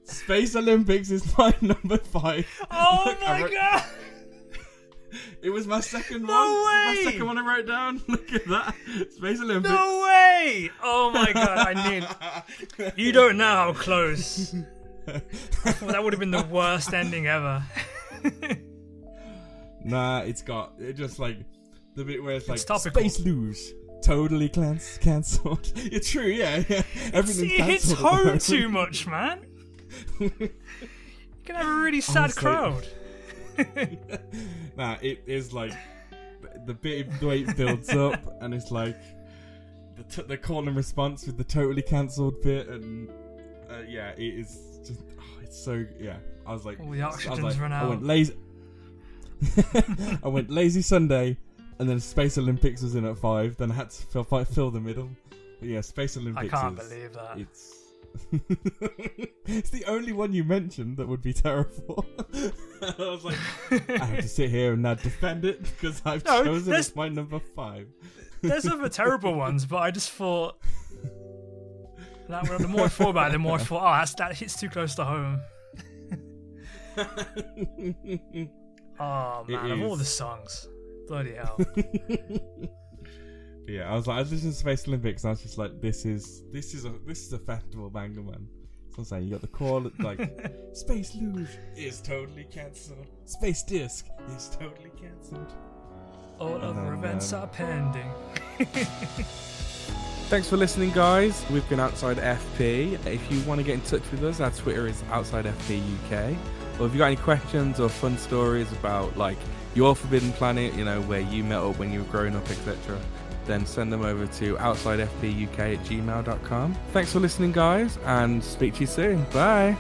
Space Olympics is my number five. Oh Look, I my god! It was my second No one. Was My second one I wrote down. Look at that. Space Olympics. No way! Oh my god, I need. You don't know how close. Well, that would have been the worst ending ever. Nah, it's got it just like the bit where it's like It's space luge. Totally can- cancelled. It's true, yeah, yeah. Everything's See, it hits cancelled. at the home too much, man. You can have a really sad Honestly. crowd. nah, it is like the bit the way it builds up, and it's like the t- the call and response with the totally cancelled bit, and uh, yeah, it is just oh, it's so yeah. I was like, All the I was oxygen's like, run I went lazy. I went lazy Sunday, and then Space Olympics was in at five. Then I had to fill, fill the middle. But yeah, Space Olympics. I can't is, believe that. It's it's the only one you mentioned that would be terrible. I was like, I have to sit here and now defend it because I've No, chosen as my number five. There's other terrible ones, but I just thought. That, the more I thought about it, the more I thought, oh, that's, that hits too close to home. Oh man, of all the songs, bloody hell! Yeah, I was like, I was listening to Space Olympics, and I was just like, this is this is a this is a festival banger, man. So I'm saying you got the call like Space Luge is totally cancelled. Space Disc is totally cancelled. All And other then, events um, are pending. Thanks for listening, guys. We've been Outside FP. If you want to get in touch with us, our Twitter is Outside FP UK. Or if you got any questions or fun stories about like your Forbidden Planet, you know, where you met up when you were growing up, etc., then send them over to outsidefpuk at gmail.com. Thanks for listening, guys, and speak to you soon. Bye.